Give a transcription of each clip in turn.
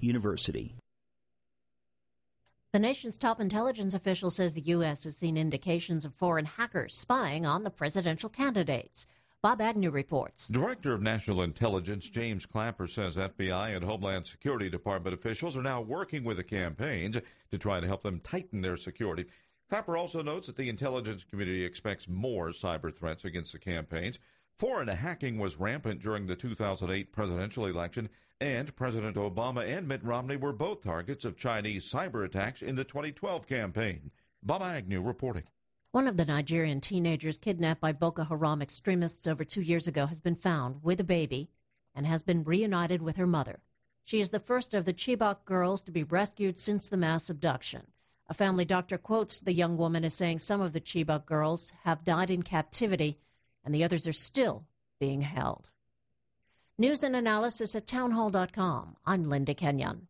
University. The nation's top intelligence official says the U.S. has seen indications of foreign hackers spying on the presidential candidates. Bob Agnew reports. Director of National Intelligence James Clapper says FBI and Homeland Security Department officials are now working with the campaigns to try to help them tighten their security. Clapper also notes that the intelligence community expects more cyber threats against the campaigns. Foreign hacking was rampant during the 2008 presidential election, and President Obama and Mitt Romney were both targets of Chinese cyber attacks in the 2012 campaign. Bob Agnew reporting. One of the Nigerian teenagers kidnapped by Boko Haram extremists over two years ago has been found with a baby and has been reunited with her mother. She is the first of the Chibok girls to be rescued since the mass abduction. A family doctor quotes the young woman as saying some of the Chibok girls have died in captivity and the others are still being held. News and analysis at townhall.com. I'm Linda Kenyon.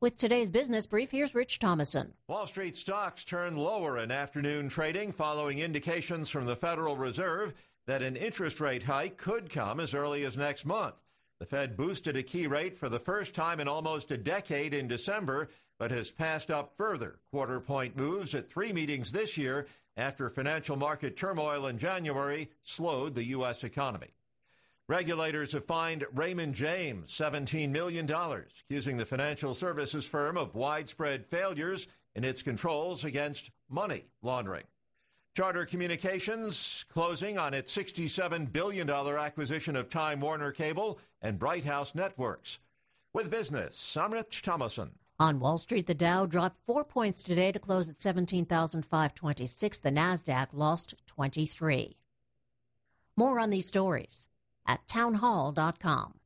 With today's business brief, here's Rich Thomason. Wall Street stocks turned lower in afternoon trading following indications from the Federal Reserve that an interest rate hike could come as early as next month. The Fed boosted a key rate for the first time in almost a decade in December, but has passed up further quarter point moves at three meetings this year after financial market turmoil in January slowed the U.S. economy. Regulators have fined Raymond James $17 million, accusing the financial services firm of widespread failures in its controls against money laundering. Charter Communications closing on its $67 billion acquisition of Time Warner Cable and Bright House Networks. With business, I'm Rich Thomason. On Wall Street, the Dow dropped four points today to close at 17,526. The NASDAQ lost 23. More on these stories at townhall.com.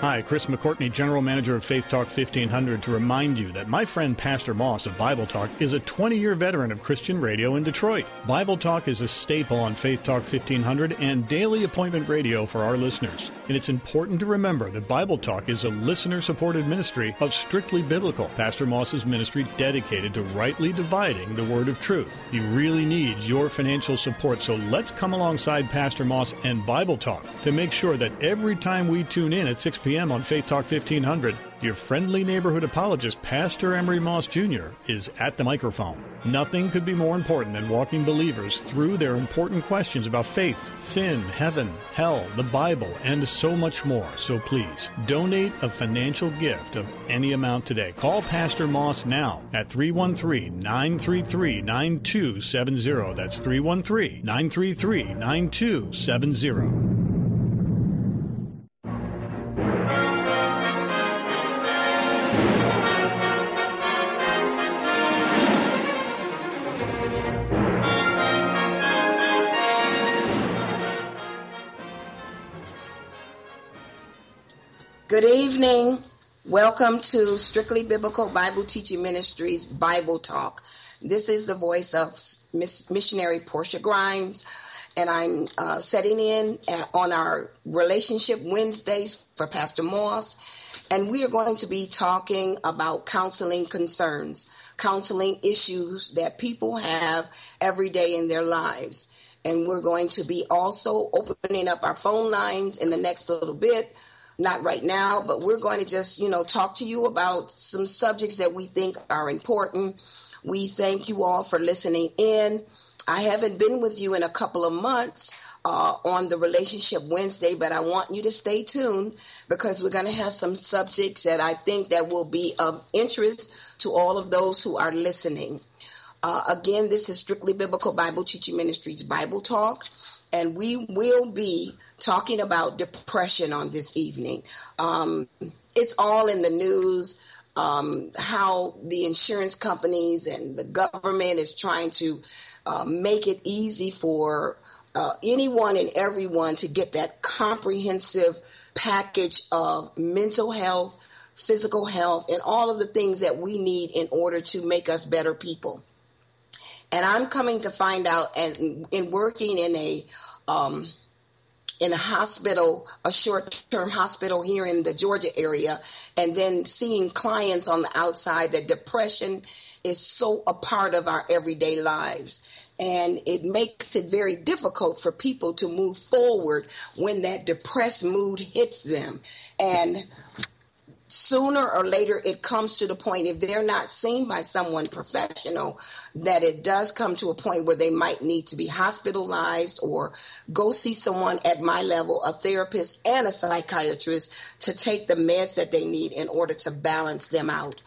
Hi, Chris McCourtney, General Manager of Faith Talk 1500, to remind you that my friend Pastor Moss of Bible Talk is a 20 year veteran of Christian radio in Detroit. Bible Talk is a staple on Faith Talk 1500 and daily appointment radio for our listeners. And it's important to remember that Bible Talk is a listener supported ministry of strictly biblical. Pastor Moss's ministry dedicated to rightly dividing the word of truth. He really needs your financial support, so let's come alongside Pastor Moss and Bible Talk to make sure that every time we tune in at 6 p.m., p.m. on Faith Talk 1500, your friendly neighborhood apologist, Pastor Emery Moss Jr., is at the microphone. Nothing could be more important than walking believers through their important questions about faith, sin, heaven, hell, the Bible, and so much more. So please, donate a financial gift of any amount today. Call Pastor Moss now at 313 933 9270. That's 313 933 9270. Good evening. Welcome to Strictly Biblical Bible Teaching Ministries Bible Talk. This is the voice of Miss Missionary Portia Grimes, and I'm uh, setting in at, on our Relationship Wednesdays for Pastor Moss. And we are going to be talking about counseling concerns, counseling issues that people have every day in their lives. And we're going to be also opening up our phone lines in the next little bit not right now, but we're going to just, you know, talk to you about some subjects that we think are important. We thank you all for listening in. I haven't been with you in a couple of months uh, on the Relationship Wednesday, but I want you to stay tuned because we're going to have some subjects that I think that will be of interest to all of those who are listening. Uh, again, this is Strictly Biblical Bible Teaching Ministries Bible Talk and we will be talking about depression on this evening. Um, it's all in the news. Um, how the insurance companies and the government is trying to uh, make it easy for uh, anyone and everyone to get that comprehensive package of mental health, physical health, and all of the things that we need in order to make us better people. And I'm coming to find out, and in working in a um, in a hospital, a short term hospital here in the Georgia area, and then seeing clients on the outside that depression is so a part of our everyday lives. and it makes it very difficult for people to move forward when that depressed mood hits them. And sooner or later it comes to the point if they're not seen by someone professional that it does come to a point where they might need to be hospitalized or go see someone at my level a therapist and a psychiatrist to take the meds that they need in order to balance them out.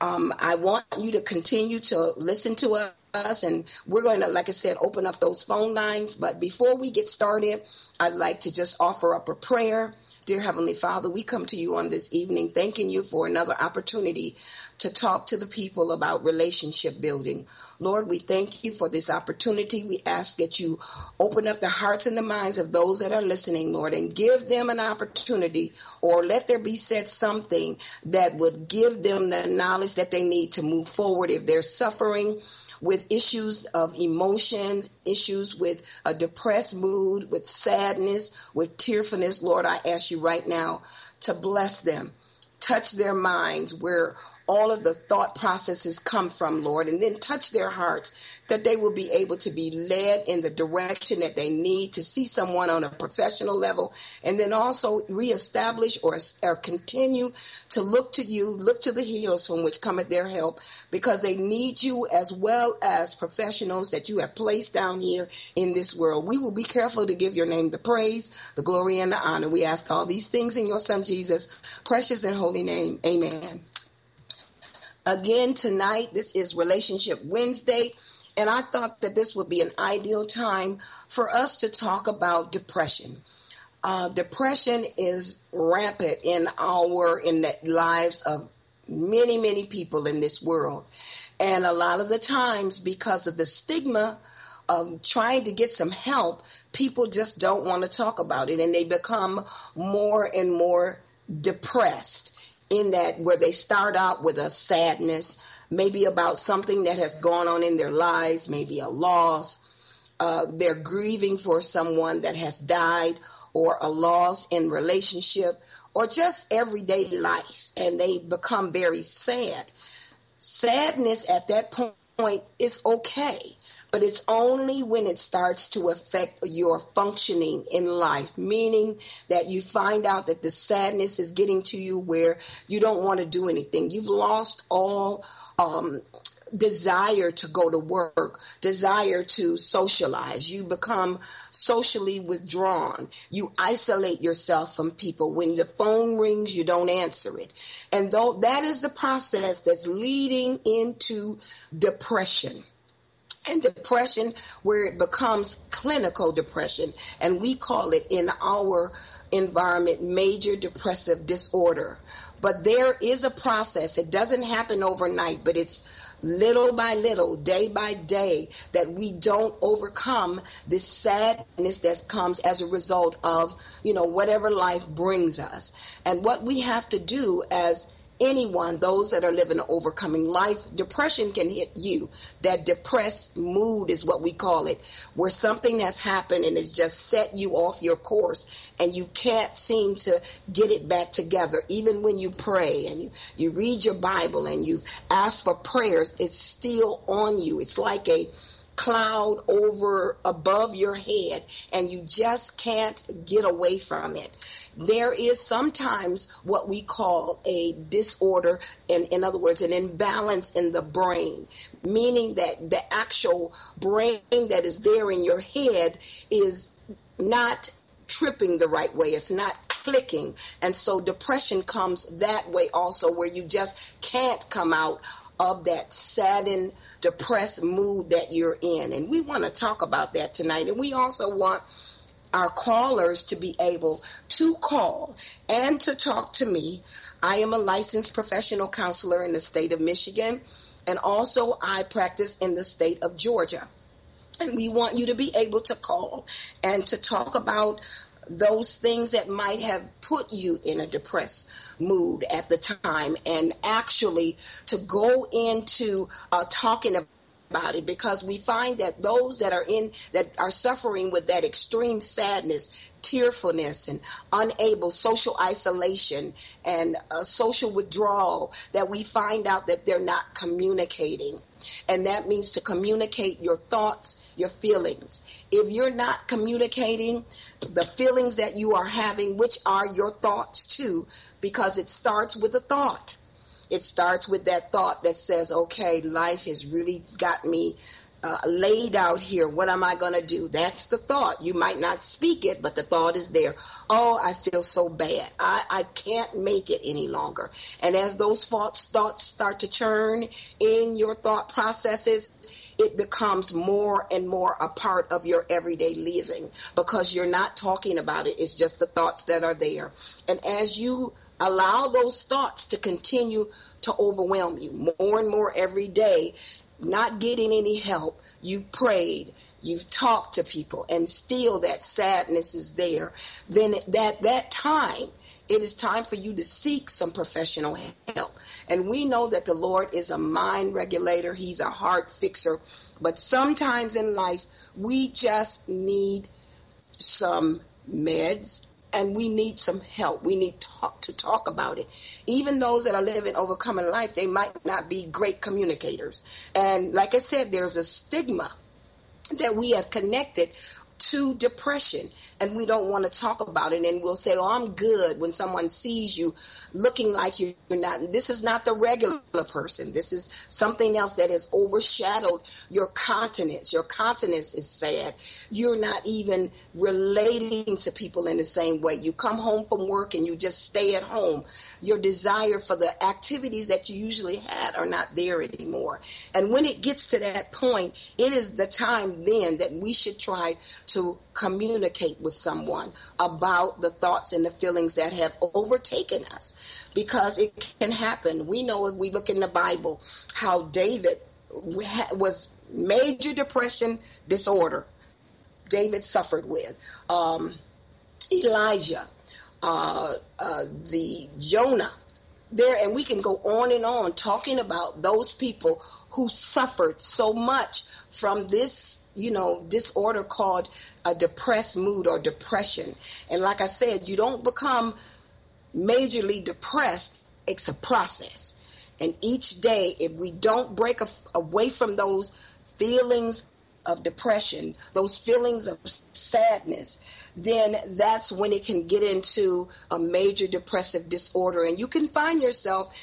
Um, i want you to continue to listen to us and we're going to like i said open up those phone lines. But before we get started i'd like to just offer up a prayer Dear Heavenly Father, we come to you on this evening thanking you for another opportunity to talk to the people about relationship building. Lord, we thank you for this opportunity. We ask that you open up the hearts and the minds of those that are listening, Lord, and give them an opportunity or let there be said something that would give them the knowledge that they need to move forward if they're suffering with issues of emotions, issues with a depressed mood, with sadness, with tearfulness, Lord, I ask you right now to bless them, touch their minds where all of the thought processes come from, Lord, and then touch their hearts that they will be able to be led in the direction that they need to see someone on a professional level, and then also reestablish or, or continue to look to you, look to the hills from which cometh their help, because they need you as well as professionals that you have placed down here in this world. We will be careful to give your name the praise, the glory, and the honor. We ask all these things in your Son Jesus' precious and holy name. Amen. Again, tonight, this is Relationship Wednesday, and I thought that this would be an ideal time for us to talk about depression. Uh, depression is rampant in our in the lives of many many people in this world. And a lot of the times because of the stigma of trying to get some help people just don't want to talk about it and they become more and more depressed in that where they start out with a sadness, maybe about something that has gone on in their lives, maybe a loss. Uh, they're grieving for someone that has died or a loss in relationship or just everyday life and they become very sad. Sadness at that point is okay but it's only when it starts to affect your functioning in life, meaning that you find out that the sadness is getting to you where you don't want to do anything. You've lost all um, desire to go to work, desire to socialize. You become socially withdrawn. You isolate yourself from people. When the phone rings, you don't answer it. And though that is the process that's leading into depression and depression where it becomes clinical depression and we call it in our environment major depressive disorder. But there is a process. It doesn't happen overnight but it's little by little day by day that we don't overcome this sadness that comes as a result of you know whatever life brings us. And what we have to do as anyone, those that are living an overcoming life, depression can hit you. That depressed mood is what we call it, where something has happened and has just set you off your course and you can't seem to get it back together. Even when you pray and you, you read your Bible and you ask for prayers, it's still on you. It's like a cloud over above your head and you just can't get away from it there is sometimes what we call a disorder, in, in other words, an imbalance in the brain, meaning that the actual brain that is there in your head is not tripping the right way. It's not clicking. And so depression comes that way also, where you just can't come out of that saddened, depressed mood that you're in. And we want to talk about that tonight. And we also want our callers to be able to call and to talk to me. I am a licensed professional counselor in the state of Michigan, and also I practice in the state of Georgia. And we want you to be able to call and to talk about those things that might have put you in a depressed mood at the time, and actually to go into uh, talking about it because we find that those that are in that are suffering with that extreme sadness tearfulness and unable social isolation and uh, social withdrawal that we find out that they're not communicating. And that means to communicate your thoughts your feelings. If you're not communicating the feelings that you are having which are your thoughts too because it starts with a thought it starts with that thought that says, okay, life has really got me uh, laid out here. What am I going to do? That's the thought. You might not speak it, but the thought is there. Oh, I feel so bad. I, I can't make it any longer. And as those thoughts, thoughts start to churn in your thought processes, it becomes more and more a part of your everyday living because you're not talking about it. It's just the thoughts that are there. And as you allow those thoughts to continue to overwhelm you more and more every day, not getting any help. You've prayed, you've talked to people, and still that sadness is there. Then that that time, it is time for you to seek some professional help. And we know that the Lord is a mind regulator, He's a heart fixer. But sometimes in life, we just need some meds and we need some help. We need talk, to talk about it. Even those that are living overcoming life, they might not be great communicators. And like I said, there's a stigma that we have connected to depression and we don't want to talk about it and we'll say oh i'm good when someone sees you looking like you're not this is not the regular person. This is something else that has overshadowed your continence. Your continence is sad. You're not even relating to people in the same way. You come home from work and you just stay at home. Your desire for the activities that you usually had are not there anymore. And when it gets to that point it is the time then that we should try to communicate with someone about the thoughts and the feelings that have overtaken us because it can happen. We know if we look in the Bible how David was major depression disorder David suffered with. Um, Elijah, uh, uh, the Jonah, there, and we can go on and on talking about those people who suffered so much from this you know, disorder called a depressed mood or depression. And like I said, you don't become majorly depressed, it's a process. And each day, if we don't break away from those feelings of depression, those feelings of sadness, then that's when it can get into a major depressive disorder. And you can find yourself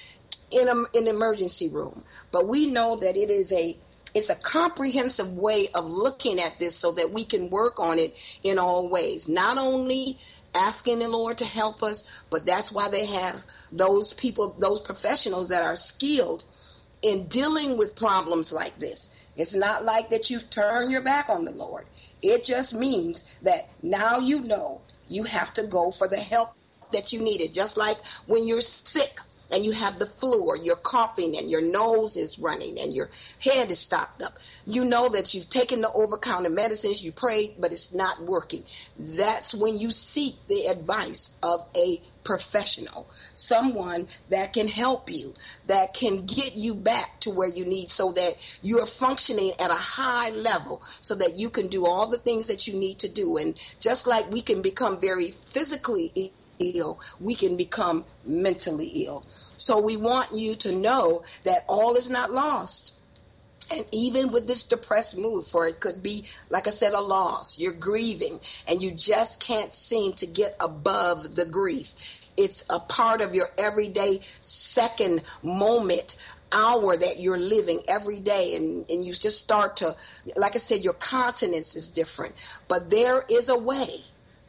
in an emergency room. But we know that it is a it's a comprehensive way of looking at this so that we can work on it in all ways. Not only asking the Lord to help us, but that's why they have those people, those professionals that are skilled in dealing with problems like this. It's not like that you've turned your back on the Lord. It just means that now you know you have to go for the help that you needed. Just like when you're sick, and you have the flu or you're coughing and your nose is running and your head is stopped up, you know that you've taken the over counter medicines, you prayed, but it's not working. That's when you seek the advice of a professional, someone that can help you, that can get you back to where you need so that you're functioning at a high level so that you can do all the things that you need to do. And just like we can become very physically ill, we can become mentally ill. So we want you to know that all is not lost. And even with this depressed mood, for it could be, like I said, a loss. You're grieving and you just can't seem to get above the grief. It's a part of your everyday second moment hour that you're living every day and, and you just start to like i said your continence is different but there is a way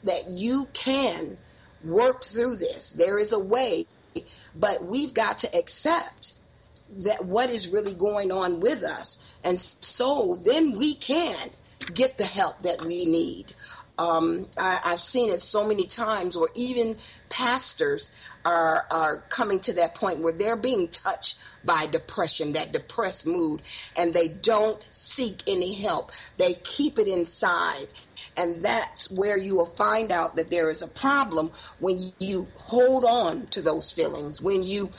that you can work through this. There is a way, but we've got to accept that what is really going on with us. And so then we can get the help that we need. Um, I, have seen it so many times where even pastors are are coming to that point where they're being touched by depression, that depressed mood, and they don't seek any help. They keep it inside. And that's where you will find out that there is a problem when you hold on to those feelings, when you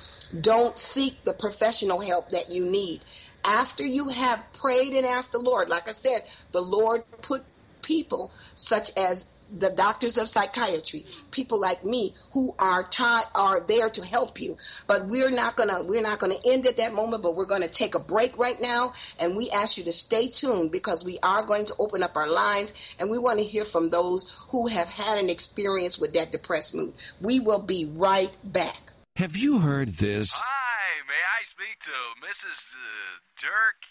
don't seek the professional help that you need. after you have prayed and asked the Lord, like I said, the Lord put people such as the doctors of psychiatry, people like me who are taught are there to help you. But we're not gonna we're not gonna end at that moment, but we're gonna take a break right now and we ask you to stay tuned because we are going to open up our lines and we want to hear from those who have had an experience with that depressed mood. We will be right back. Have you heard this? Hi, may I speak to Mrs. Uh, Dirk?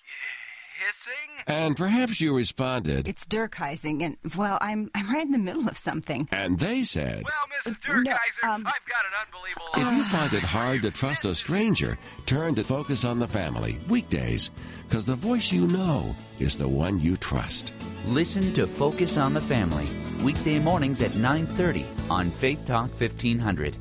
Hissing? And perhaps you responded. It's Durkheising, and well, I'm I'm right in the middle of something. And they said, Well, Mrs. Durkheiser, no, um, I've got an unbelievable. If you find it hard to trust a stranger, turn to Focus on the Family weekdays, because the voice you know is the one you trust. Listen to Focus on the Family weekday mornings at 9:30 on Faith Talk 1500.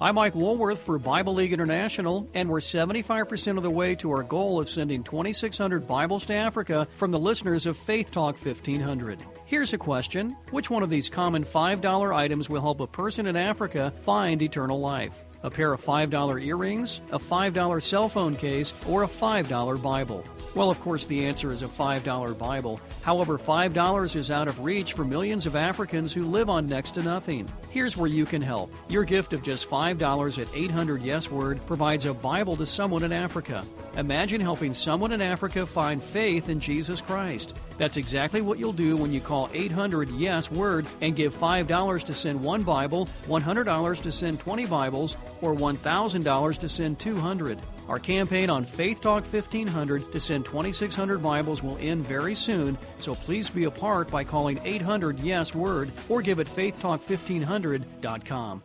I'm Mike Woolworth for Bible League International, and we're 75% of the way to our goal of sending 2,600 Bibles to Africa from the listeners of Faith Talk 1500. Here's a question Which one of these common $5 items will help a person in Africa find eternal life? A pair of $5 earrings, a $5 cell phone case, or a $5 Bible? Well, of course, the answer is a $5 Bible. However, $5 is out of reach for millions of Africans who live on next to nothing. Here's where you can help. Your gift of just $5 at 800 Yes Word provides a Bible to someone in Africa. Imagine helping someone in Africa find faith in Jesus Christ. That's exactly what you'll do when you call 800 Yes Word and give $5 to send one Bible, $100 to send 20 Bibles, or $1,000 to send 200. Our campaign on Faith Talk 1500 to send 2,600 Bibles will end very soon, so please be a part by calling 800 Yes Word or give at faithtalk1500.com.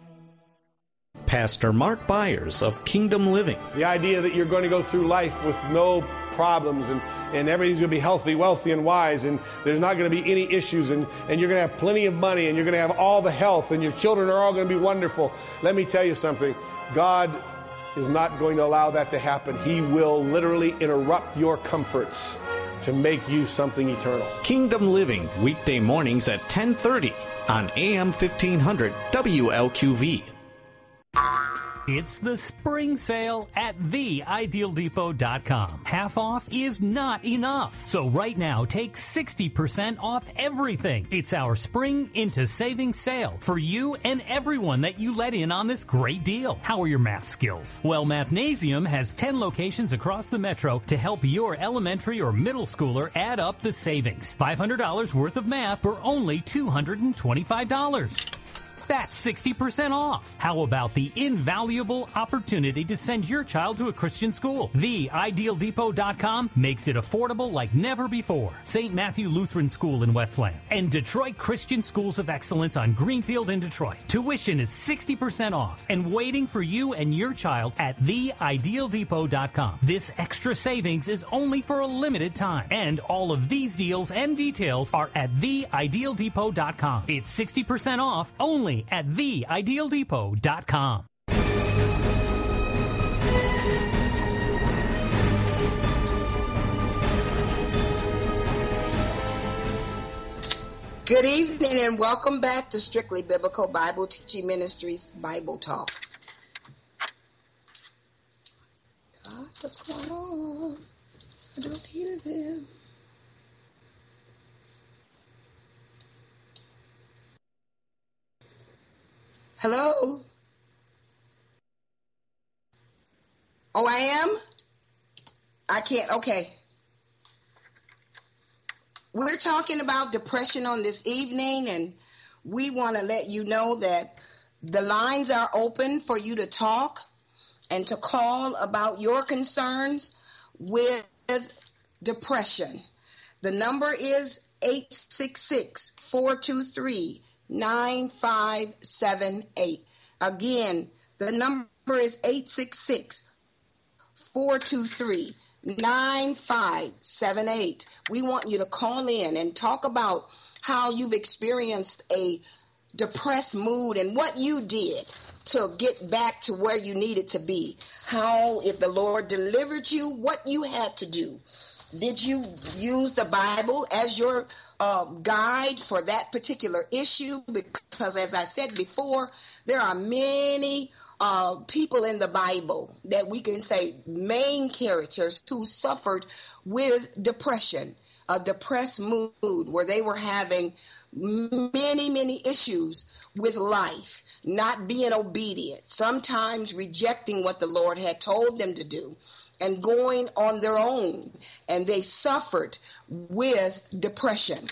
Pastor Mark Byers of Kingdom Living. The idea that you're going to go through life with no problems and, and everything's going to be healthy, wealthy, and wise, and there's not going to be any issues, and, and you're going to have plenty of money, and you're going to have all the health, and your children are all going to be wonderful. Let me tell you something God is not going to allow that to happen. He will literally interrupt your comforts to make you something eternal. Kingdom Living weekday mornings at 10:30 on AM 1500 WLQV. It's the spring sale at theidealdepot.com. Half off is not enough. So right now, take 60% off everything. It's our spring into savings sale for you and everyone that you let in on this great deal. How are your math skills? Well, Mathnasium has 10 locations across the metro to help your elementary or middle schooler add up the savings. $500 worth of math for only $225. That's 60% off. How about the invaluable opportunity to send your child to a Christian school? TheIdealDepot.com makes it affordable like never before. St. Matthew Lutheran School in Westland and Detroit Christian Schools of Excellence on Greenfield in Detroit. Tuition is 60% off and waiting for you and your child at TheIdealDepot.com. This extra savings is only for a limited time, and all of these deals and details are at TheIdealDepot.com. It's 60% off only at theidealdepot.com. Good evening and welcome back to Strictly Biblical Bible Teaching Ministries Bible Talk. God, what's going on? I deleted him. Hello? Oh, I am? I can't. Okay. We're talking about depression on this evening, and we want to let you know that the lines are open for you to talk and to call about your concerns with depression. The number is 866 423 9578. Again, the number is 866 423 9578. We want you to call in and talk about how you've experienced a depressed mood and what you did to get back to where you needed to be. How, if the Lord delivered you, what you had to do. Did you use the Bible as your uh, guide for that particular issue? Because, as I said before, there are many uh, people in the Bible that we can say main characters who suffered with depression, a depressed mood where they were having many, many issues with life, not being obedient, sometimes rejecting what the Lord had told them to do and going on their own. And they suffered with depression.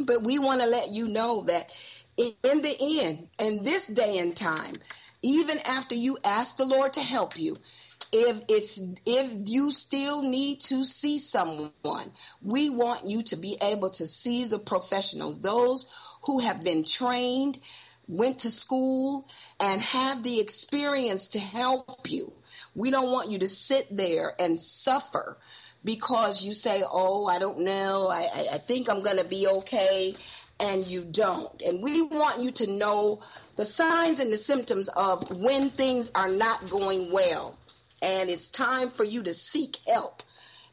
But we want to let you know that in the end, in this day and time, even after you ask the Lord to help you, if it's if you still need to see someone, we want you to be able to see the professionals, those who have been trained, went to school, and have the experience to help you. We don't want you to sit there and suffer because you say, Oh, I don't know, I, I think I'm going to be okay, and you don't. And we want you to know the signs and the symptoms of when things are not going well. And it's time for you to seek help.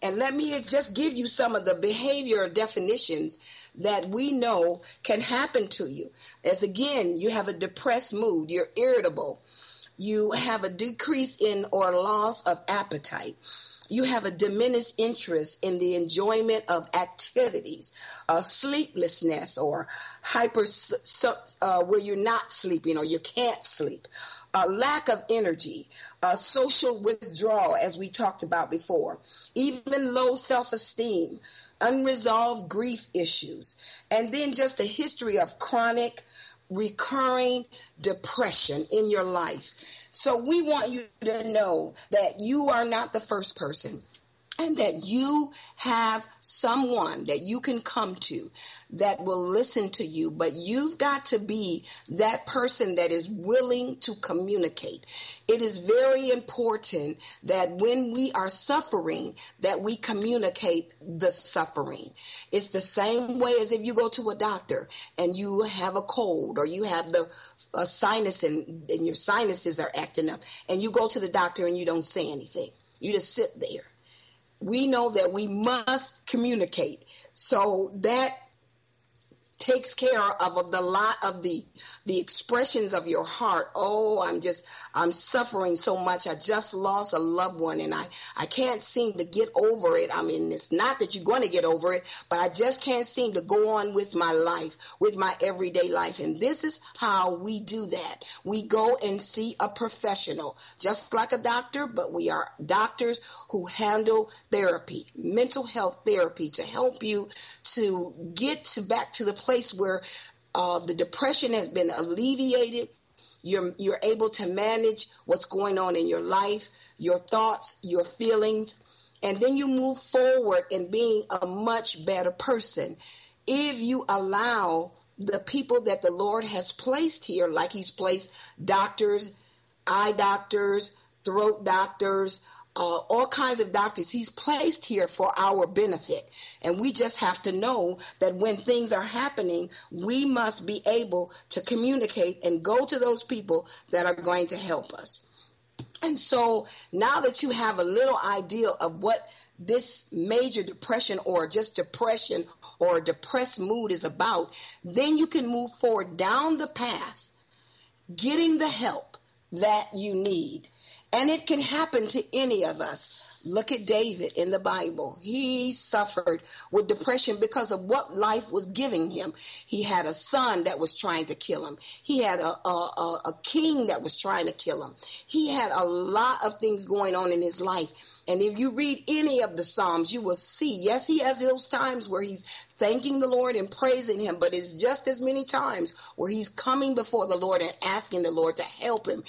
And let me just give you some of the behavior definitions that we know can happen to you. As again, you have a depressed mood, you're irritable, you have a decrease in or loss of appetite. You have a diminished interest in the enjoyment of activities, uh, sleeplessness, or hyper uh, where you're not sleeping or you can't sleep, a lack of energy, a social withdrawal, as we talked about before, even low self esteem, unresolved grief issues, and then just a history of chronic, recurring depression in your life. So we want you to know that you are not the first person and that you have someone that you can come to that will listen to you but you've got to be that person that is willing to communicate. It is very important that when we are suffering that we communicate the suffering. It's the same way as if you go to a doctor and you have a cold or you have the a sinus and, and your sinuses are acting up and you go to the doctor and you don't say anything. You just sit there we know that we must communicate. So that takes care of the lot of the the expressions of your heart. Oh i'm just i'm suffering so much. I just lost a loved one and i i can't seem to get over it. I mean it's not that you're going to get over it but i just can't seem to go on with my life with my everyday life. And this is how we do that. We go and see a professional just like a doctor but we are doctors who handle therapy mental health therapy to help you to get to back to the place place where uh, the depression has been alleviated. You're, you're able to manage what's going on in your life, your thoughts, your feelings, and then you move forward in being a much better person. If you allow the people that the Lord has placed here, like He's placed doctors, eye doctors, throat doctors, uh, all kinds of doctors he's placed here for our benefit. And we just have to know that when things are happening, we must be able to communicate and go to those people that are going to help us. And so now that you have a little idea of what this major depression or just depression or depressed mood is about, then you can move forward down the path, getting the help that you need. And it can happen to any of us. Look at David in the Bible. He suffered with depression because of what life was giving him. He had a son that was trying to kill him. He had a, a, a, king that was trying to kill him. He had a lot of things going on in his life. And if you read any of the Psalms, you will see, yes, he has those times where he's thanking the Lord and praising him, but it's just as many times where he's coming before the Lord and asking the Lord to help him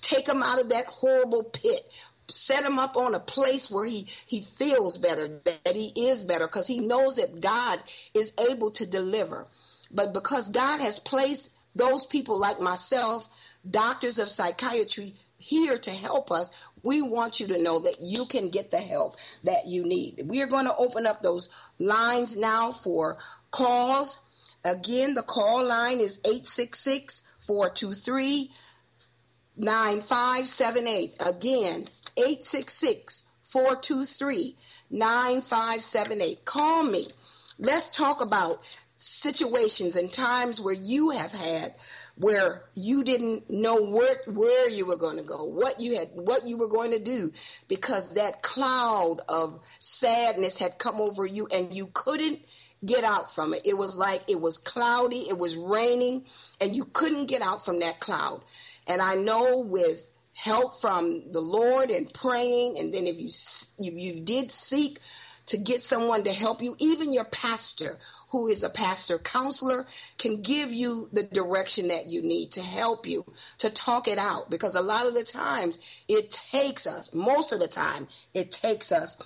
take him out of that horrible pit set him up on a place where he he feels better that he is better because he knows that god is able to deliver. But because god has placed those people like myself doctors of psychiatry here to help us we want you to know that you can get the help that you need. We are going to open up those lines now for calls. Again the call line is 866 423 9578. Again, 866 423 9578. Call me. Let's talk about situations and times where you have had where you didn't know where where you were going to go, what you had what you were going to do because that cloud of sadness had come over you and you couldn't get out from it. It was like it was cloudy, it was raining and you couldn't get out from that cloud. And I know with help from the Lord and praying and then if you you, you did seek to get someone to help you. Even your pastor, who is a pastor counselor, can give you the direction that you need to help you to talk it out. Because a lot of the times it takes us, most of the time, it takes us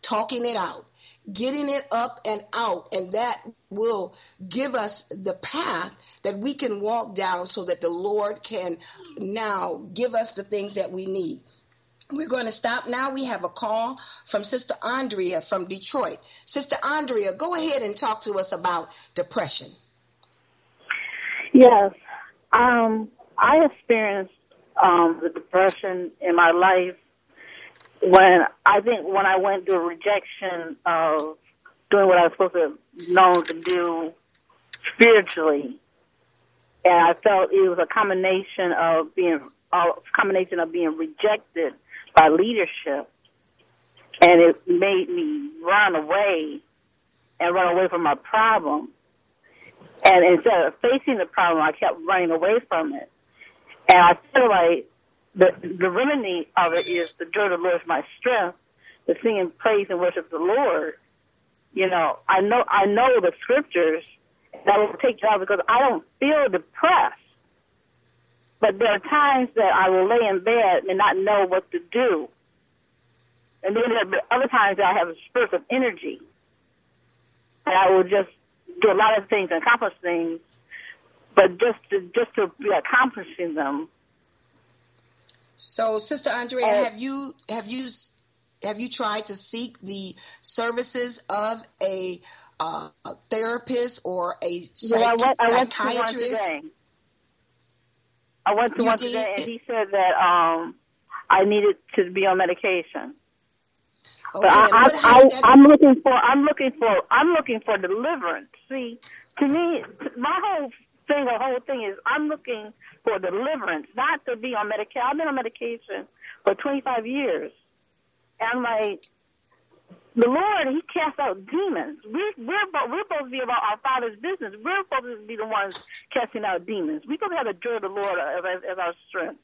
talking it out getting it up and out, and that will give us the path that we can walk down so that the Lord can now give us the things that we need. We're going to stop now. We have a call from Sister Andrea from Detroit. Sister Andrea, go ahead and talk to us about depression. Yes. Um, I experienced um, the depression in my life when I think when I went through rejection of doing what I was supposed to known to do spiritually, and I felt it was a combination of being a combination of being rejected by leadership, and it made me run away and run away from my problem. And instead of facing the problem, I kept running away from it. And I feel like the the remedy of it is the joy of the Lord is my strength, to sing and praise and worship the Lord. You know, I know I know the scriptures that will take you out because I don't feel depressed. But there are times that I will lay in bed and not know what to do. And then there are other times that I have a spurt of energy. And I will just do a lot of things and accomplish things, but just to just to be accomplishing them. So, Sister Andrea, Uh, have you have you have you tried to seek the services of a uh, therapist or a psych- Yeah, I went, I went to one psychiatrist? today. I went to You one did? today, and he said that um, I needed to be on medication. Okay, but I, I, I, I'm looking for, I'm looking for, I'm looking for deliverance. See, to me, my whole thing, the whole thing is, I'm looking for deliverance, not to be on medication. I've been on medication for 25 years, and like, the Lord, He casts out demons. We, we're we're supposed to be about our Father's business. We're supposed to be the ones casting out demons. We're supposed to have the joy of the Lord as, as, as our strength.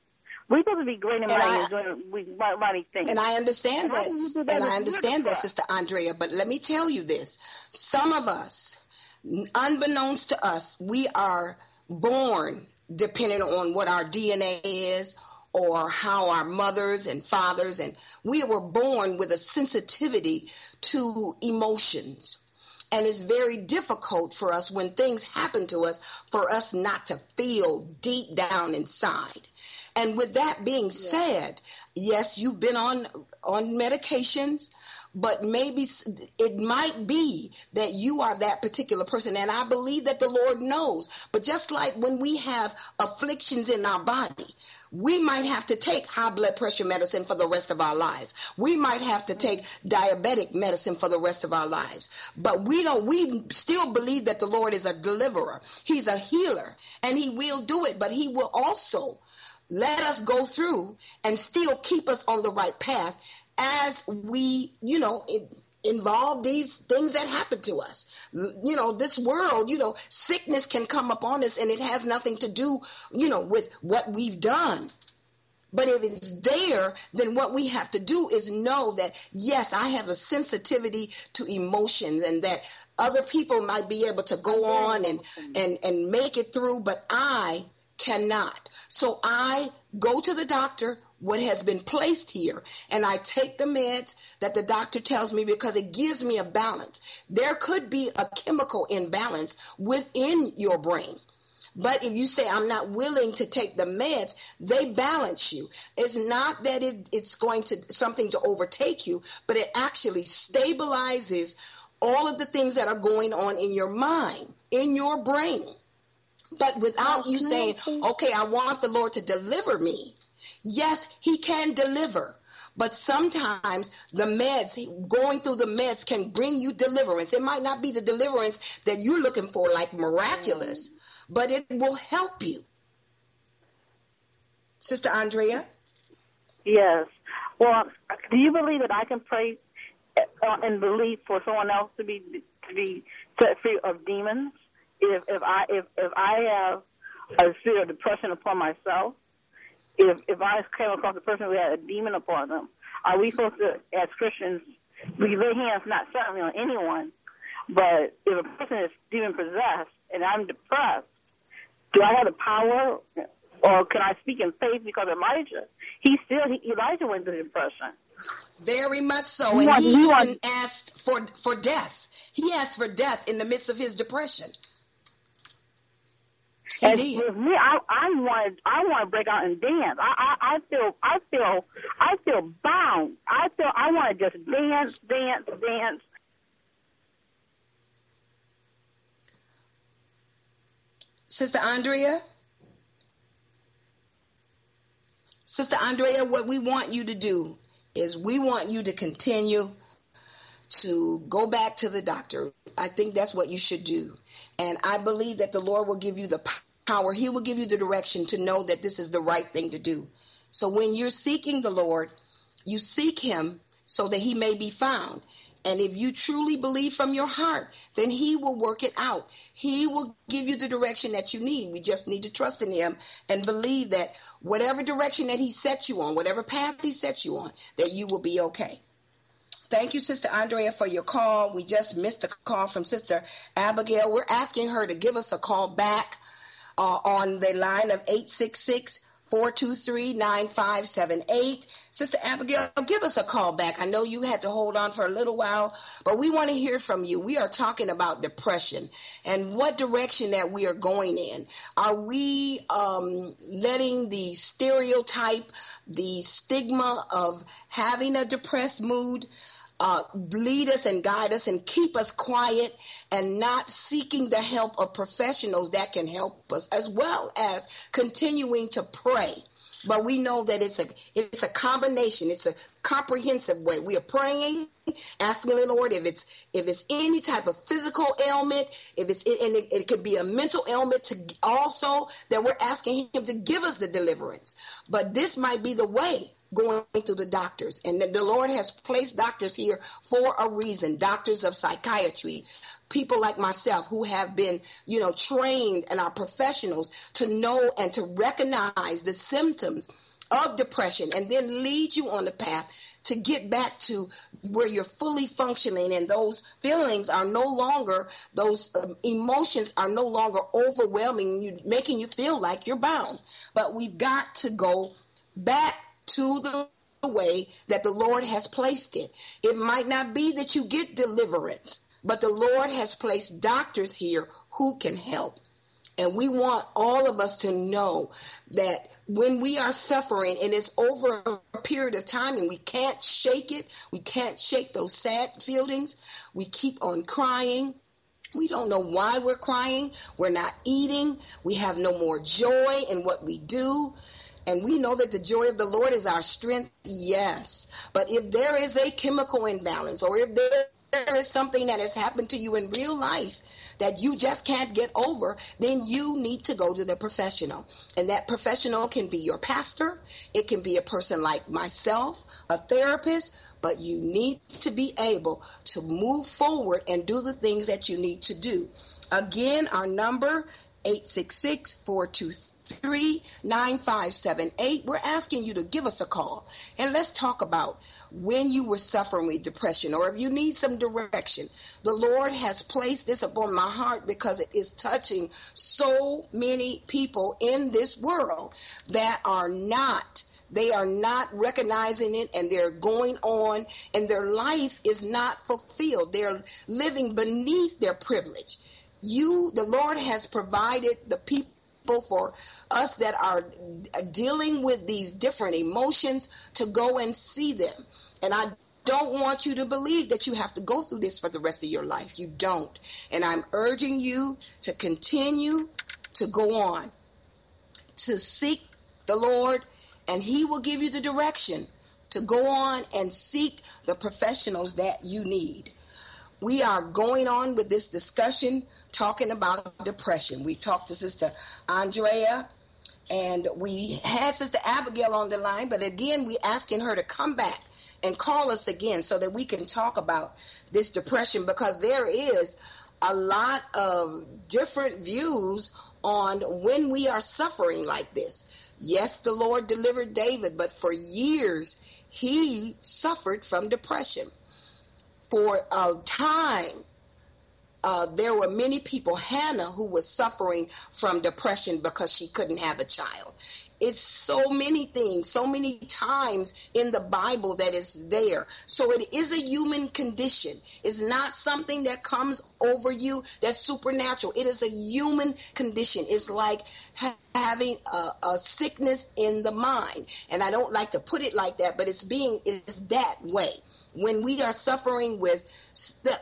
We're supposed to be great and mighty I- and doing mighty things. And I understand And how that, do you do that and I understand that. Sister Andrea. But let me tell you this: some of us, unbeknownst to us, we are born depending on what our DNA is or how our mothers and fathers and we were born with a sensitivity to emotions. And it's very difficult for us when things happen to us for us not to feel deep down inside. And with that being said yes you've been on on medications but maybe it might be that you are that particular person and i believe that the lord knows but just like when we have afflictions in our body we might have to take high blood pressure medicine for the rest of our lives. We might have to take diabetic medicine for the rest of our lives. But we don't we still believe that the Lord is a deliverer. He's a healer and he will do it, but he will also let us go through and still keep us on the right path as we, you know, it, involve these things that happen to us. You know, this world, you know, sickness can come upon us and it has nothing to do, you know, with what we've done. But if it's there, then what we have to do is know that, yes, I have a sensitivity to emotions and that other people might be able to go on and, and, and make it through, but I cannot. So I go to the doctor, what has been placed here, and I take the meds that the doctor tells me because it gives me a balance. There could be a chemical imbalance within your brain. But if you say I'm not willing to take the meds, they balance you. It's not that it, it's going to something to overtake you, but it actually stabilizes all of the things that are going on in your mind, in your brain. But without you saying, okay, I want the Lord to deliver me. Yes, He can deliver. But sometimes the meds, going through the meds, can bring you deliverance. It might not be the deliverance that you're looking for, like miraculous, but it will help you. Sister Andrea? Yes. Well, do you believe that I can pray uh, and believe for someone else to be to be set free of demons? If if I if if I have a spirit of depression upon myself, if if I came across a person who had a demon upon them, are we supposed to, as Christians, we lay hands not certainly on anyone, but if a person is demon possessed and I'm depressed, do I have the power, or can I speak in faith? Because Elijah, he still he, Elijah went through depression. Very much so, and he, he even asked for for death. He asked for death in the midst of his depression. And with me, I I want I want to break out and dance. I, I I feel I feel I feel bound. I feel I want to just dance, dance, dance. Sister Andrea, Sister Andrea, what we want you to do is we want you to continue to go back to the doctor. I think that's what you should do. And I believe that the Lord will give you the power, He will give you the direction to know that this is the right thing to do. So when you're seeking the Lord, you seek Him so that He may be found. And if you truly believe from your heart, then He will work it out. He will give you the direction that you need. We just need to trust in Him and believe that whatever direction that He sets you on, whatever path He sets you on, that you will be okay. Thank you, Sister Andrea, for your call. We just missed a call from Sister Abigail. We're asking her to give us a call back uh, on the line of 866 423 9578. Sister Abigail, give us a call back. I know you had to hold on for a little while, but we want to hear from you. We are talking about depression and what direction that we are going in. Are we um, letting the stereotype, the stigma of having a depressed mood? Uh, lead us and guide us and keep us quiet and not seeking the help of professionals that can help us, as well as continuing to pray. But we know that it's a it's a combination. It's a comprehensive way. We are praying, asking the Lord if it's if it's any type of physical ailment, if it's and it, it could be a mental ailment to also that we're asking Him to give us the deliverance. But this might be the way going through the doctors. And the Lord has placed doctors here for a reason doctors of psychiatry, people like myself who have been, you know, trained and are professionals to know and to recognize the symptoms of depression and then lead you on the path to get back to where you're fully functioning and those feelings are no longer those um, emotions are no longer overwhelming you making you feel like you're bound but we've got to go back to the way that the Lord has placed it. It might not be that you get deliverance, but the Lord has placed doctors here who can help. And we want all of us to know that when we are suffering and it's over a period of time and we can't shake it, we can't shake those sad feelings, we keep on crying. We don't know why we're crying. We're not eating. We have no more joy in what we do. And we know that the joy of the Lord is our strength, yes. But if there is a chemical imbalance or if there is something that has happened to you in real life that you just can't get over, then you need to go to the professional. And that professional can be your pastor, it can be a person like myself, a therapist, but you need to be able to move forward and do the things that you need to do. Again, our number 866 423 9578. We're asking you to give us a call and let's talk about when you were suffering with depression or if you need some direction. The Lord has placed this upon my heart because it is touching so many people in this world that are not they are not recognizing it and they're going on and their life is not fulfilled. They're living beneath their privilege you, the Lord has provided the people for us that are dealing with these different emotions to go and see them. And I don't want you to believe that you have to go through this for the rest of your life. You don't. And I'm urging you to continue to go on, to seek the Lord, and He will give you the direction to go on and seek the professionals that you need. We are going on with this discussion talking about depression. We talked to Sister Andrea and we had Sister Abigail on the line, but again, we're asking her to come back and call us again so that we can talk about this depression because there is a lot of different views on when we are suffering like this. Yes, the Lord delivered David, but for years he suffered from depression. For a time, uh, there were many people, Hannah, who was suffering from depression because she couldn't have a child. It's so many things, so many times in the Bible that is there. So it is a human condition. It's not something that comes over you that's supernatural. It is a human condition. It's like ha- having a, a sickness in the mind. And I don't like to put it like that, but it's being, it's that way when we are suffering with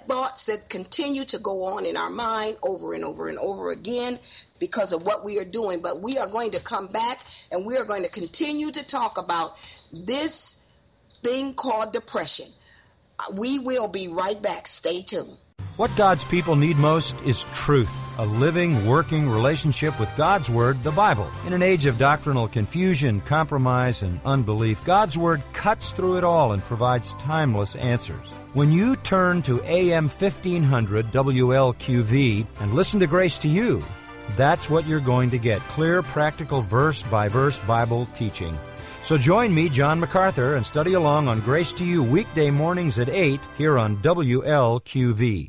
thoughts that continue to go on in our mind over and over and over again because of what we are doing. But we are going to come back and we are going to continue to talk about this thing called depression. Uh, we will be right back. Stay tuned. What God's people need most is truth, a living, working relationship with God's Word, the Bible. In an age of doctrinal confusion, compromise, and unbelief, God's Word cuts through it all and provides timeless answers. When you turn to AM 1500 WLQV and listen to Grace to You, that's what you're going to get clear, practical, verse by verse Bible teaching. So join me, John MacArthur, and study along on Grace to You weekday mornings at 8 here on WLQV.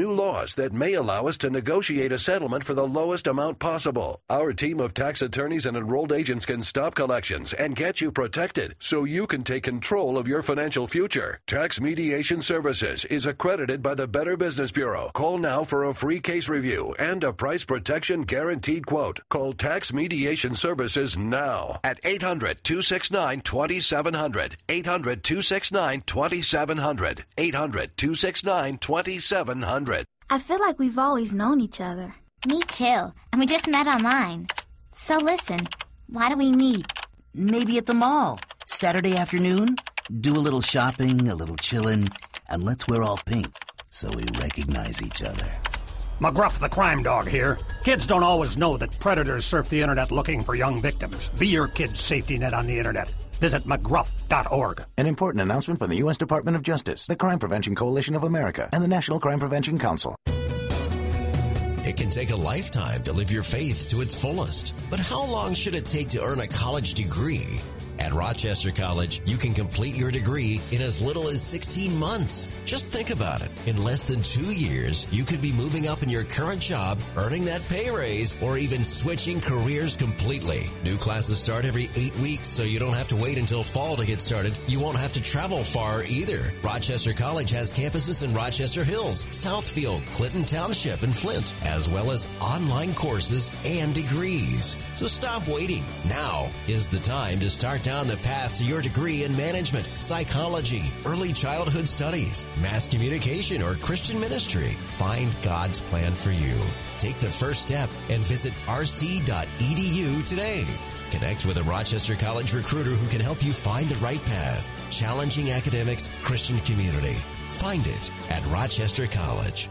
new laws that may allow us to negotiate a settlement for the lowest amount possible. Our team of tax attorneys and enrolled agents can stop collections and get you protected so you can take control of your financial future. Tax Mediation Services is accredited by the Better Business Bureau. Call now for a free case review and a price protection guaranteed quote. Call Tax Mediation Services now at 800 269 2700. 800 269 2700. 800 269 2700. I feel like we've always known each other. Me too. And we just met online. So listen, why do we meet? Maybe at the mall. Saturday afternoon? Do a little shopping, a little chilling, and let's wear all pink so we recognize each other. McGruff the crime dog here. Kids don't always know that predators surf the internet looking for young victims. Be your kid's safety net on the internet. Visit McGruff.org. An important announcement from the U.S. Department of Justice, the Crime Prevention Coalition of America, and the National Crime Prevention Council. It can take a lifetime to live your faith to its fullest. But how long should it take to earn a college degree? At Rochester College, you can complete your degree in as little as 16 months. Just think about it. In less than two years, you could be moving up in your current job, earning that pay raise, or even switching careers completely. New classes start every eight weeks, so you don't have to wait until fall to get started. You won't have to travel far either. Rochester College has campuses in Rochester Hills, Southfield, Clinton Township, and Flint, as well as online courses and degrees. So stop waiting. Now is the time to start down the path to your degree in management, psychology, early childhood studies, mass communication, or Christian ministry. Find God's plan for you. Take the first step and visit rc.edu today. Connect with a Rochester College recruiter who can help you find the right path. Challenging academics, Christian community. Find it at Rochester College.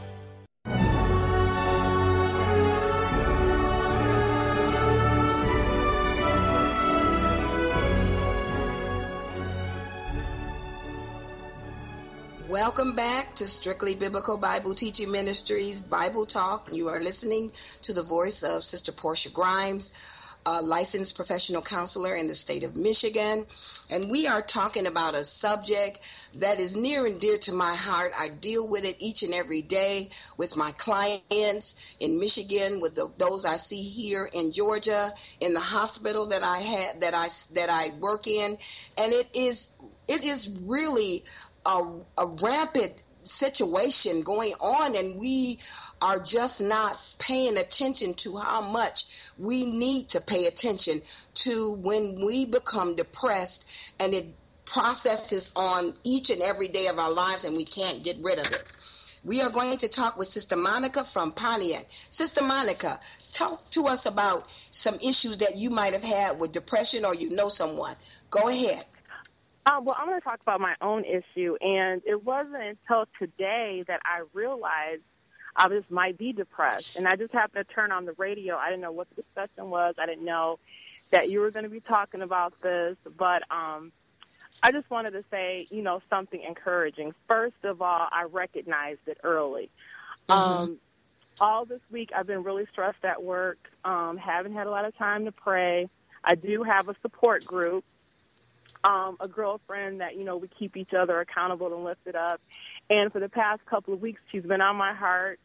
Welcome back to Strictly Biblical Bible Teaching Ministries Bible Talk. You are listening to the voice of Sister Portia Grimes, a licensed professional counselor in the state of Michigan. And we are talking about a subject that is near and dear to my heart. I deal with it each and every day with my clients in Michigan, with the, those I see here in Georgia, in the hospital that I had that I that I work in, and it is it is really a, a rampant situation going on and we are just not paying attention to how much we need to pay attention to when we become depressed and it processes on each and every day of our lives and we can't get rid of it. We are going to talk with Sister Monica from Pontiac. Sister Monica, talk to us about some issues that you might have had with depression or you know someone. Go ahead. Uh, well, I'm going to talk about my own issue, and it wasn't until today that I realized I just might be depressed. And I just happened to turn on the radio. I didn't know what the discussion was. I didn't know that you were going to be talking about this, but um, I just wanted to say, you know, something encouraging. First of all, I recognized it early. Mm-hmm. Um, all this week, I've been really stressed at work. Um, haven't had a lot of time to pray. I do have a support group, um, a girlfriend that you know we keep each other accountable and lifted up. And for the past couple of weeks, she's been on my heart.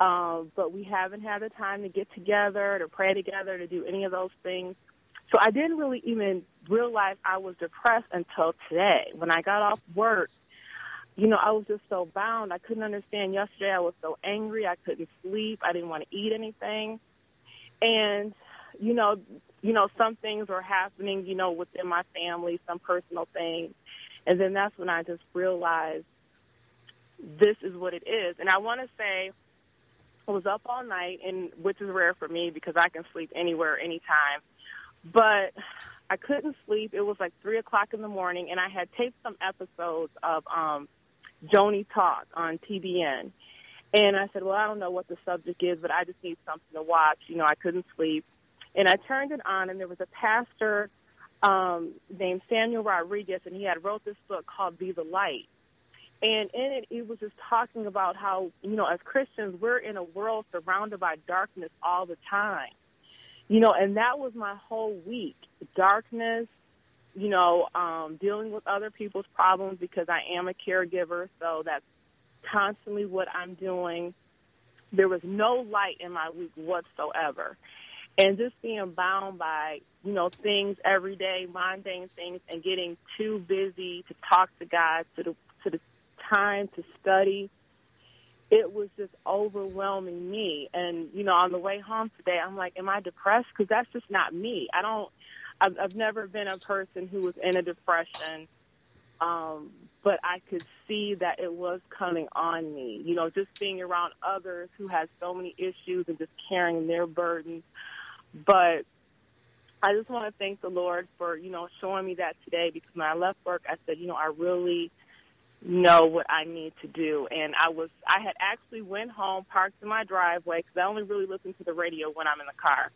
Um, but we haven't had the time to get together, to pray together, to do any of those things. So I didn't really even realize I was depressed until today. When I got off work, you know, I was just so bound. I couldn't understand. Yesterday, I was so angry. I couldn't sleep. I didn't want to eat anything. And, you know, you know, some things were happening, you know, within my family, some personal things. And then that's when I just realized this is what it is. And I want to say I was up all night, and which is rare for me because I can sleep anywhere, anytime. But I couldn't sleep. It was like three o'clock in the morning, and I had taped some episodes of um, Joni Talk on TBN. And I said, well, I don't know what the subject is, but I just need something to watch. You know, I couldn't sleep. And I turned it on, and there was a pastor um, named Samuel Rodriguez, and he had wrote this book called Be the Light. And in it, he was just talking about how, you know, as Christians, we're in a world surrounded by darkness all the time. You know, and that was my whole week darkness, you know, um, dealing with other people's problems because I am a caregiver. So that's constantly what I'm doing. There was no light in my week whatsoever. And just being bound by, you know, things every day, mundane things, and getting too busy to talk to God, to the to the time to study. It was just overwhelming me. And, you know, on the way home today, I'm like, am I depressed? Because that's just not me. I don't, I've, I've never been a person who was in a depression. Um, but I could see that it was coming on me. You know, just being around others who had so many issues and just carrying their burdens. But I just want to thank the Lord for, you know, showing me that today because when I left work, I said, you know, I really know what I need to do. And I was, I had actually went home, parked in my driveway because I only really listen to the radio when I'm in the car.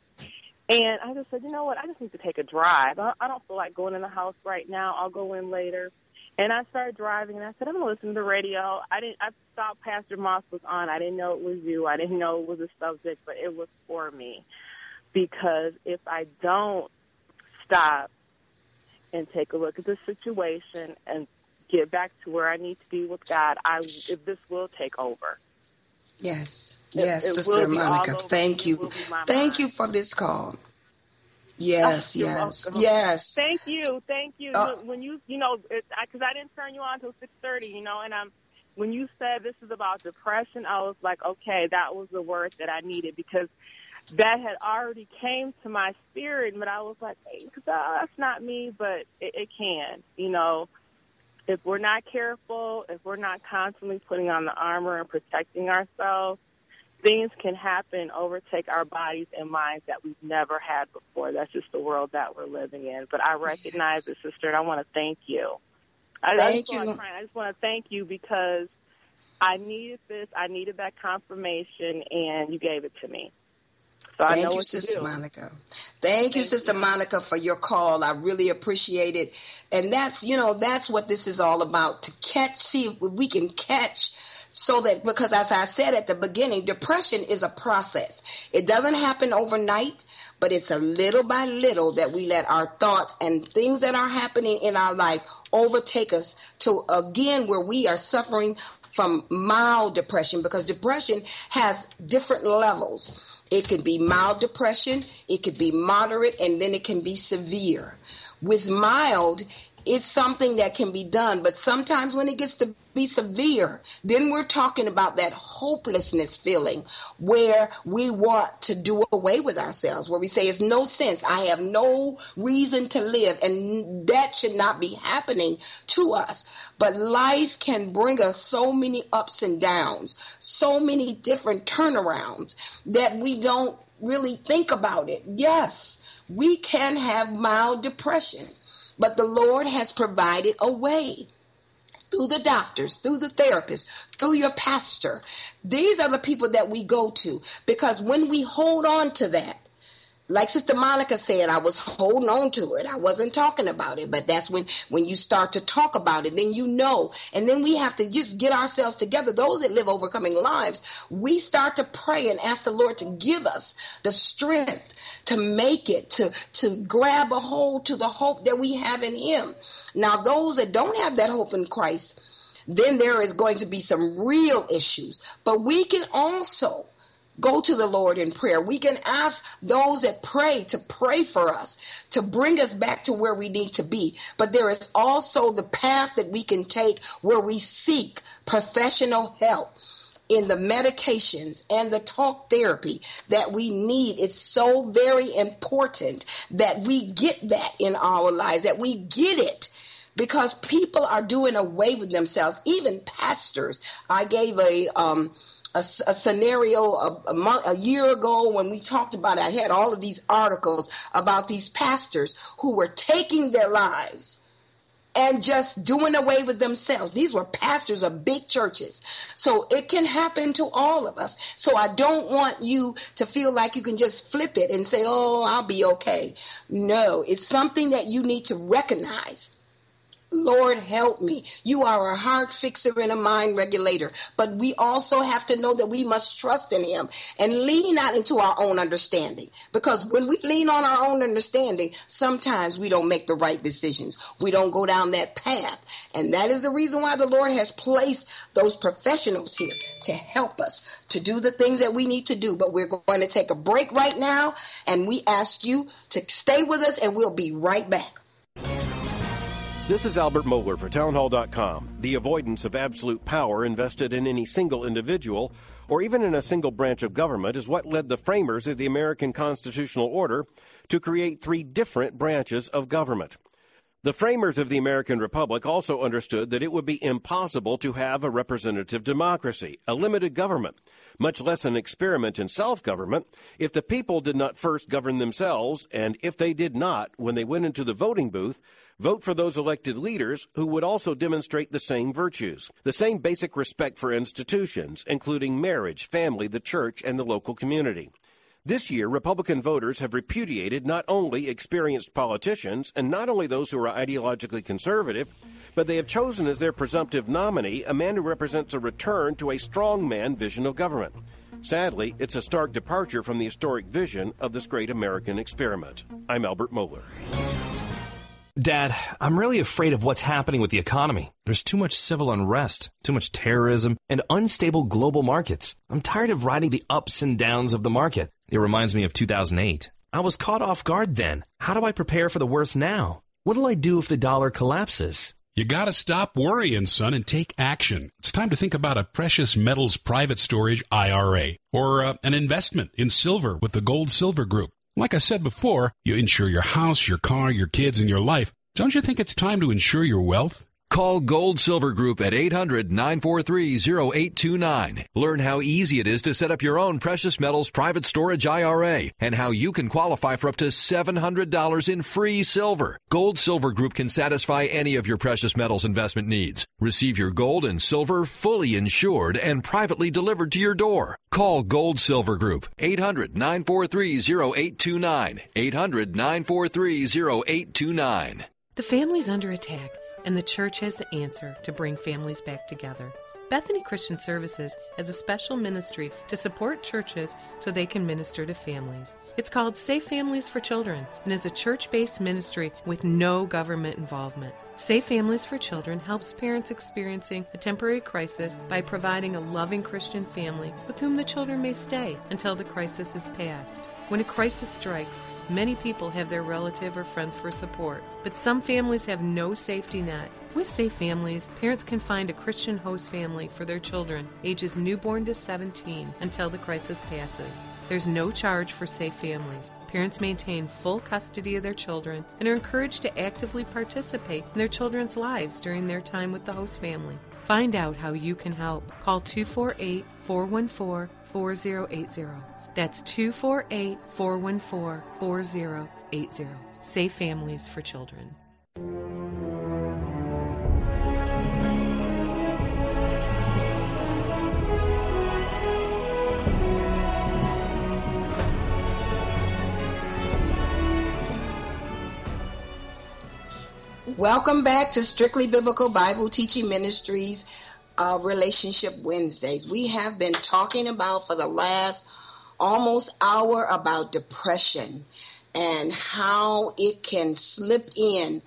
And I just said, you know what? I just need to take a drive. I, don't feel like going in the house right now. I'll go in later. And I started driving, and I said, I'm gonna listen to the radio. I didn't. I thought Pastor Moss was on. I didn't know it was you. I didn't know it was a subject, but it was for me because if I don't stop and take a look at the situation and get back to where I need to be with God, I if this will take over. Yes, yes, it, it Sister Monica. Thank you, thank you for this call. Yes, yes, yes. Thank you, thank you. Uh, when you, you know, because I, I didn't turn you on until six thirty, you know, and I'm when you said this is about depression, I was like, okay, that was the word that I needed because that had already came to my spirit, but I was like, hey, that's not me, but it, it can, you know. If we're not careful, if we're not constantly putting on the armor and protecting ourselves, things can happen, overtake our bodies and minds that we've never had before. That's just the world that we're living in. But I recognize it, sister, and I want to thank you. I, thank I you. I just want to thank you because I needed this. I needed that confirmation, and you gave it to me. So Thank you, Sister Monica. Thank, Thank you, Sister you. Monica, for your call. I really appreciate it. And that's, you know, that's what this is all about to catch, see if we can catch so that because as I said at the beginning, depression is a process. It doesn't happen overnight, but it's a little by little that we let our thoughts and things that are happening in our life overtake us to again where we are suffering from mild depression because depression has different levels. It could be mild depression, it could be moderate, and then it can be severe. With mild, it's something that can be done. But sometimes when it gets to be severe, then we're talking about that hopelessness feeling where we want to do away with ourselves, where we say, it's no sense. I have no reason to live. And that should not be happening to us. But life can bring us so many ups and downs, so many different turnarounds that we don't really think about it. Yes, we can have mild depression, but the Lord has provided a way through the doctors, through the therapist, through your pastor. These are the people that we go to because when we hold on to that, like Sister Monica said, I was holding on to it. I wasn't talking about it. But that's when when you start to talk about it, then you know. And then we have to just get ourselves together. Those that live overcoming lives, we start to pray and ask the Lord to give us the strength to make it, to to grab a hold to the hope that we have in Him. Now, those that don't have that hope in Christ, then there is going to be some real issues. But we can also go to the Lord in prayer. We can ask those that pray to pray for us, to bring us back to where we need to be. But there is also the path that we can take where we seek professional help in the medications and the talk therapy that we need. It's so very important that we get that in our lives, that we get it because people are doing away with themselves, even pastors. I gave a um, a, a scenario a, a, month, a year ago when we talked about it. I had all of these articles about these pastors who were taking their lives and just doing away with themselves. These were pastors of big churches. So it can happen to all of us. So I don't want you to feel like you can just flip it and say, oh, I'll be okay. No, it's something that you need to recognize Lord, help me. You are a heart fixer and a mind regulator. But we also have to know that we must trust in Him and lean not into our own understanding. Because when we lean on our own understanding, sometimes we don't make the right decisions. We don't go down that path. And that is the reason why the Lord has placed those professionals here to help us to do the things that we need to do. But we're going to take a break right now. And we ask you to stay with us, and we'll be right back. This is Albert Mohler for Townhall.com. The avoidance of absolute power invested in any single individual or even in a single branch of government is what led the framers of the American constitutional order to create three different branches of government. The framers of the American Republic also understood that it would be impossible to have a representative democracy, a limited government, much less an experiment in self government, if the people did not first govern themselves, and if they did not, when they went into the voting booth, vote for those elected leaders who would also demonstrate the same virtues, the same basic respect for institutions, including marriage, family, the church, and the local community. This year, Republican voters have repudiated not only experienced politicians and not only those who are ideologically conservative, but they have chosen as their presumptive nominee a man who represents a return to a strongman vision of government. Sadly, it's a stark departure from the historic vision of this great American experiment. I'm Albert Mohler. Dad, I'm really afraid of what's happening with the economy. There's too much civil unrest, too much terrorism, and unstable global markets. I'm tired of riding the ups and downs of the market. It reminds me of 2008. I was caught off guard then. How do I prepare for the worst now? What'll I do if the dollar collapses? You gotta stop worrying, son, and take action. It's time to think about a precious metals private storage IRA or uh, an investment in silver with the Gold Silver Group. Like I said before, you insure your house, your car, your kids, and your life. Don't you think it's time to insure your wealth? Call Gold Silver Group at 800 943 0829. Learn how easy it is to set up your own precious metals private storage IRA and how you can qualify for up to $700 in free silver. Gold Silver Group can satisfy any of your precious metals investment needs. Receive your gold and silver fully insured and privately delivered to your door. Call Gold Silver Group 800 943 0829. 800 943 0829. The family's under attack and the church has the answer to bring families back together. Bethany Christian Services has a special ministry to support churches so they can minister to families. It's called Safe Families for Children and is a church based ministry with no government involvement. Safe Families for Children helps parents experiencing a temporary crisis by providing a loving Christian family with whom the children may stay until the crisis is past. When a crisis strikes, many people have their relative or friends for support, but some families have no safety net. With Safe Families, parents can find a Christian host family for their children, ages newborn to 17, until the crisis passes. There's no charge for Safe Families. Parents maintain full custody of their children and are encouraged to actively participate in their children's lives during their time with the host family. Find out how you can help. Call 248 414 4080. That's 248 414 4080. Safe Families for Children. Welcome back to Strictly Biblical Bible Teaching Ministries uh, Relationship Wednesdays. We have been talking about for the last almost hour about depression and how it can slip in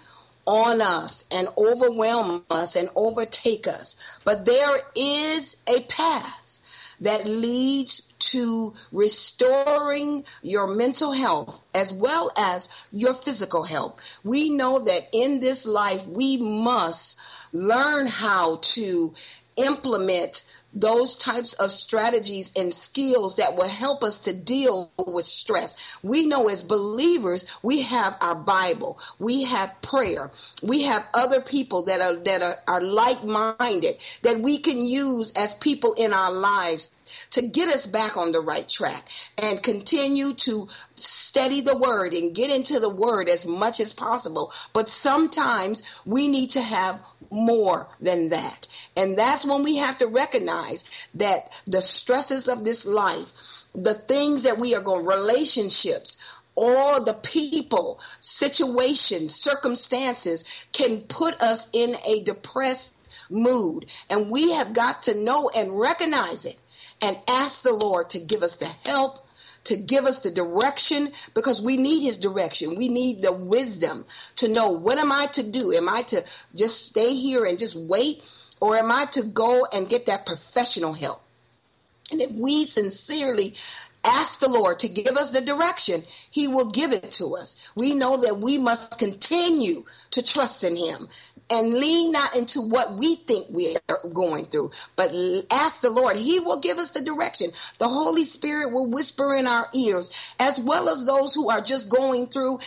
on us and overwhelm us and overtake us. But there is a path that leads to restoring your mental health as well as your physical health. We know that in this life, we must learn how to implement those types of strategies and skills that will help us to deal with stress. We know as believers, we have our Bible, we have prayer, we have other people that are that are, are like-minded that we can use as people in our lives to get us back on the right track and continue to study the word and get into the word as much as possible. But sometimes we need to have more than that. And that's when we have to recognize that the stresses of this life, the things that we are going, relationships, all the people, situations, circumstances can put us in a depressed mood. And we have got to know and recognize it and ask the Lord to give us the help, to give us the direction, because we need His direction. We need the wisdom to know what am I to do? Am I to just stay here and just wait? Or am I to go and get that professional help? And if we sincerely ask the Lord to give us the direction, He will give it to us. We know that we must continue to trust in Him and lean not into what we think we are going through, but ask the Lord. He will give us the direction. The Holy Spirit will whisper in our ears, as well as those who are just going through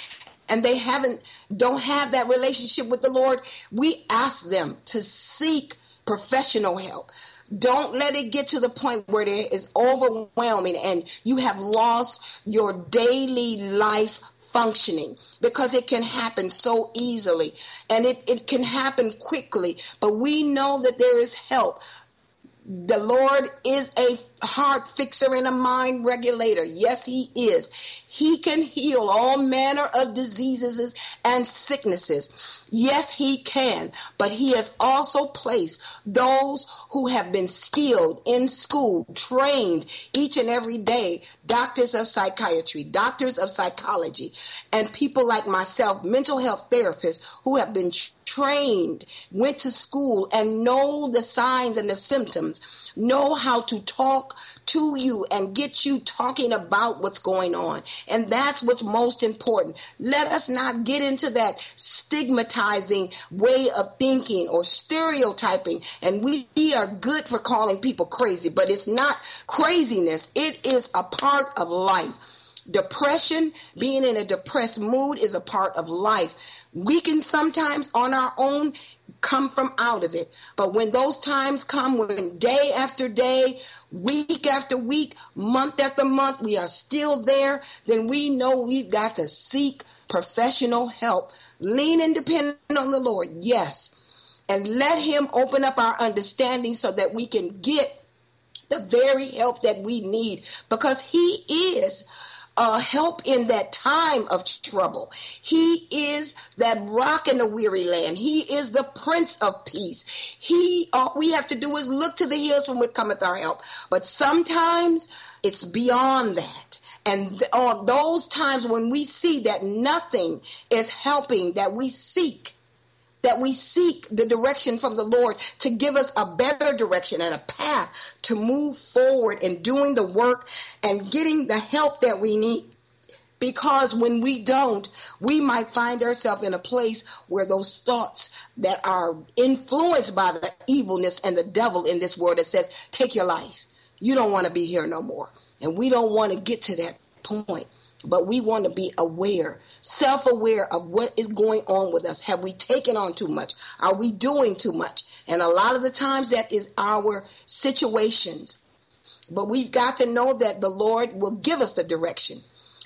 and they haven't don't have that relationship with the Lord. We ask them to seek professional help. Don't let it get to the point where it is overwhelming and you have lost your daily life functioning because it can happen so easily and it, it can happen quickly. But we know that there is help. The Lord is a heart fixer and a mind regulator. Yes, He is. He can heal all manner of diseases and sicknesses. Yes, He can. But He has also placed those who have been skilled in school, trained each and every day, doctors of psychiatry, doctors of psychology, and people like myself, mental health therapists who have been trained, went to school, and know the signs and the symptoms, know how to talk to you and get you talking about what's going on. And that's what's most important. Let us not get into that stigmatizing way of thinking or stereotyping. And we are good for calling people crazy, but it's not craziness, it is a part of life. Depression, being in a depressed mood, is a part of life. We can sometimes on our own come from out of it. But when those times come, when day after day, week after week, month after month, we are still there, then we know we've got to seek professional help. Lean and depend on the Lord, yes. And let Him open up our understanding so that we can get the very help that we need because He is uh, help in that time of trouble. He is that rock in the weary land. He is the Prince of Peace. He, all we have to do is look to the hills from which cometh our help. But sometimes it's beyond that. And on those times when we see that nothing is helping, that we seek that we seek the direction from the Lord to give us a better direction and a path to move forward in doing the work and getting the help that we need. Because when we don't, we might find ourselves in a place where those thoughts that are influenced by the evilness and the devil in this world that says, take your life. You don't want to be here no more. And we don't want to get to that point. But we want to be aware, self aware of what is going on with us. Have we taken on too much? Are we doing too much? And a lot of the times that is our situations. But we've got to know that the Lord will give us the direction.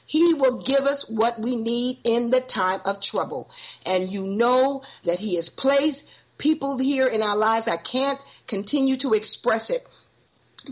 He will give us what we need in the time of trouble. And you know that He has placed people here in our lives. I can't continue to express it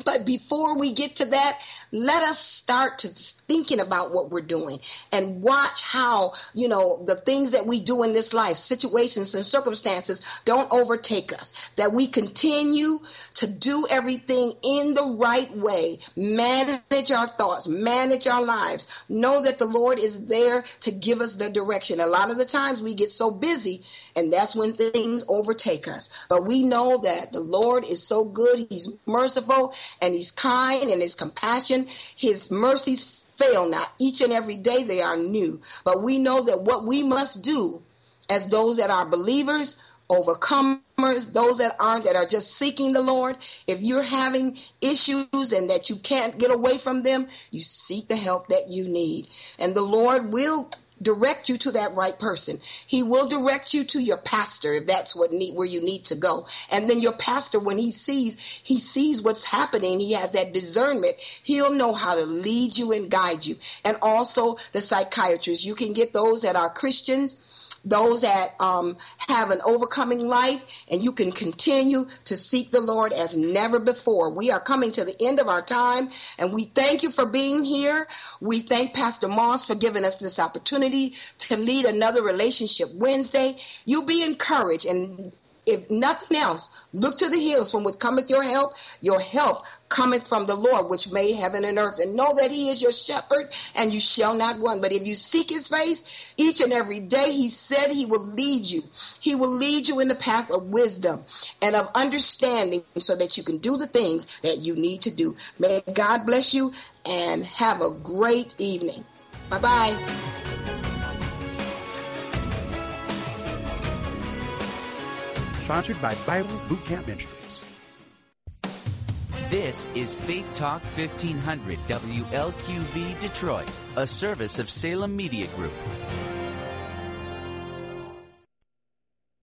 but before we get to that, let us start to thinking about what we're doing and watch how, you know, the things that we do in this life, situations and circumstances don't overtake us. That we continue to do everything in the right way, manage our thoughts, manage our lives, know that the Lord is there to give us the direction. A lot of the times we get so busy and that's when things overtake us. But we know that the Lord is so good, He's merciful, and He's kind, and His compassion, His mercies fail not. Each and every day they are new. But we know that what we must do as those that are believers, overcomers, those that aren't, that are just seeking the Lord, if you're having issues and that you can't get away from them, you seek the help that you need. And the Lord will direct you to that right person. He will direct you to your pastor if that's what need where you need to go. And then your pastor, when he sees he sees what's happening, he has that discernment. He'll know how to lead you and guide you. And also the psychiatrist. You can get those that are Christians those that um, have an overcoming life, and you can continue to seek the Lord as never before. We are coming to the end of our time, and we thank you for being here. We thank Pastor Moss for giving us this opportunity to lead another Relationship Wednesday. You be encouraged and if nothing else, look to the hills from which cometh your help. Your help cometh from the Lord, which made heaven and earth. And know that He is your shepherd, and you shall not want. But if you seek His face each and every day, He said He will lead you. He will lead you in the path of wisdom and of understanding so that you can do the things that you need to do. May God bless you and have a great evening. Bye bye. Sponsored by Bible Boot Camp Ministries. This is Faith Talk 1500 WLQV Detroit, a service of Salem Media Group.